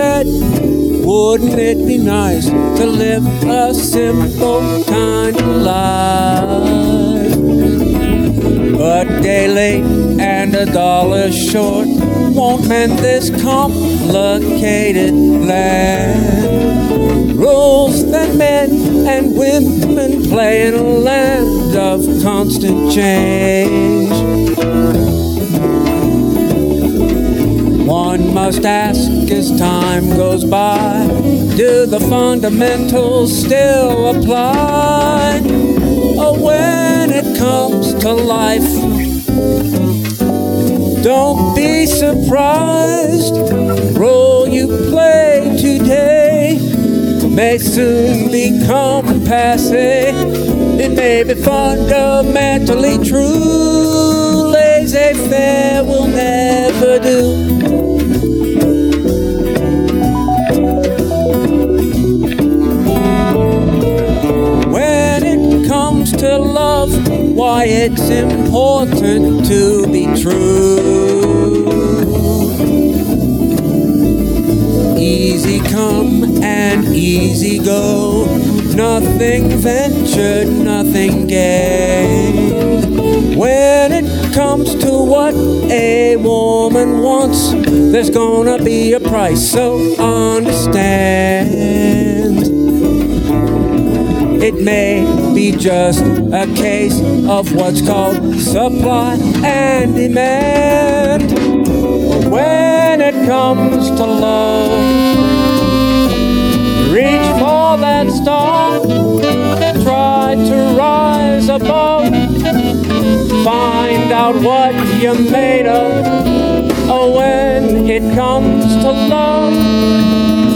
said, wouldn't it be nice to live a simple kind of life? But late and a dollar short won't mend this complicated land. Rules that men and women play in a land of constant change. One must ask as time goes by do the fundamentals still apply? Or when it comes to life, don't be surprised. Role you play today may soon become passe. It may be fundamentally true. Laissez faire will never do. Why it's important to be true. Easy come and easy go. Nothing ventured, nothing gained. When it comes to what a woman wants, there's gonna be a price, so understand. It may be just a case of what's called supply and demand. When it comes to love, reach for that star, try to rise above, find out what you're made of. Oh, when it comes to love,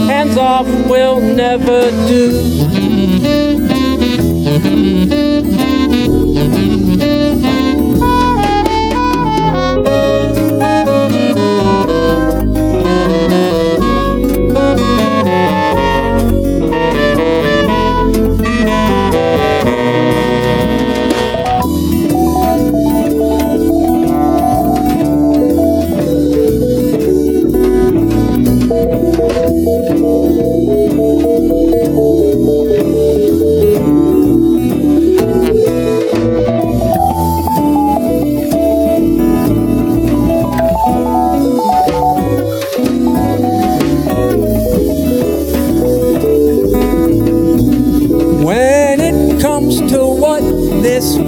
hands off will never do.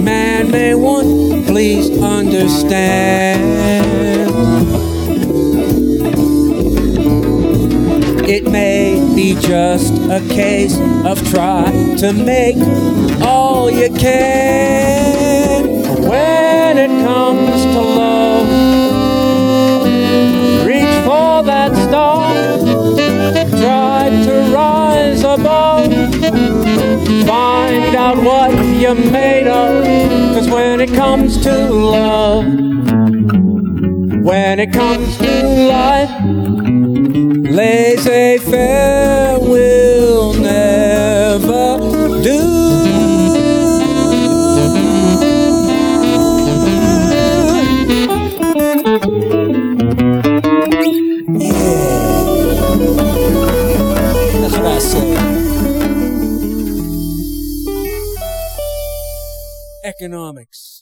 Man may want, please understand. It may be just a case of try to make all you can. You're made of. Cause when it comes to love, when it comes to life, laissez faire will never do. That's what I say. Economics.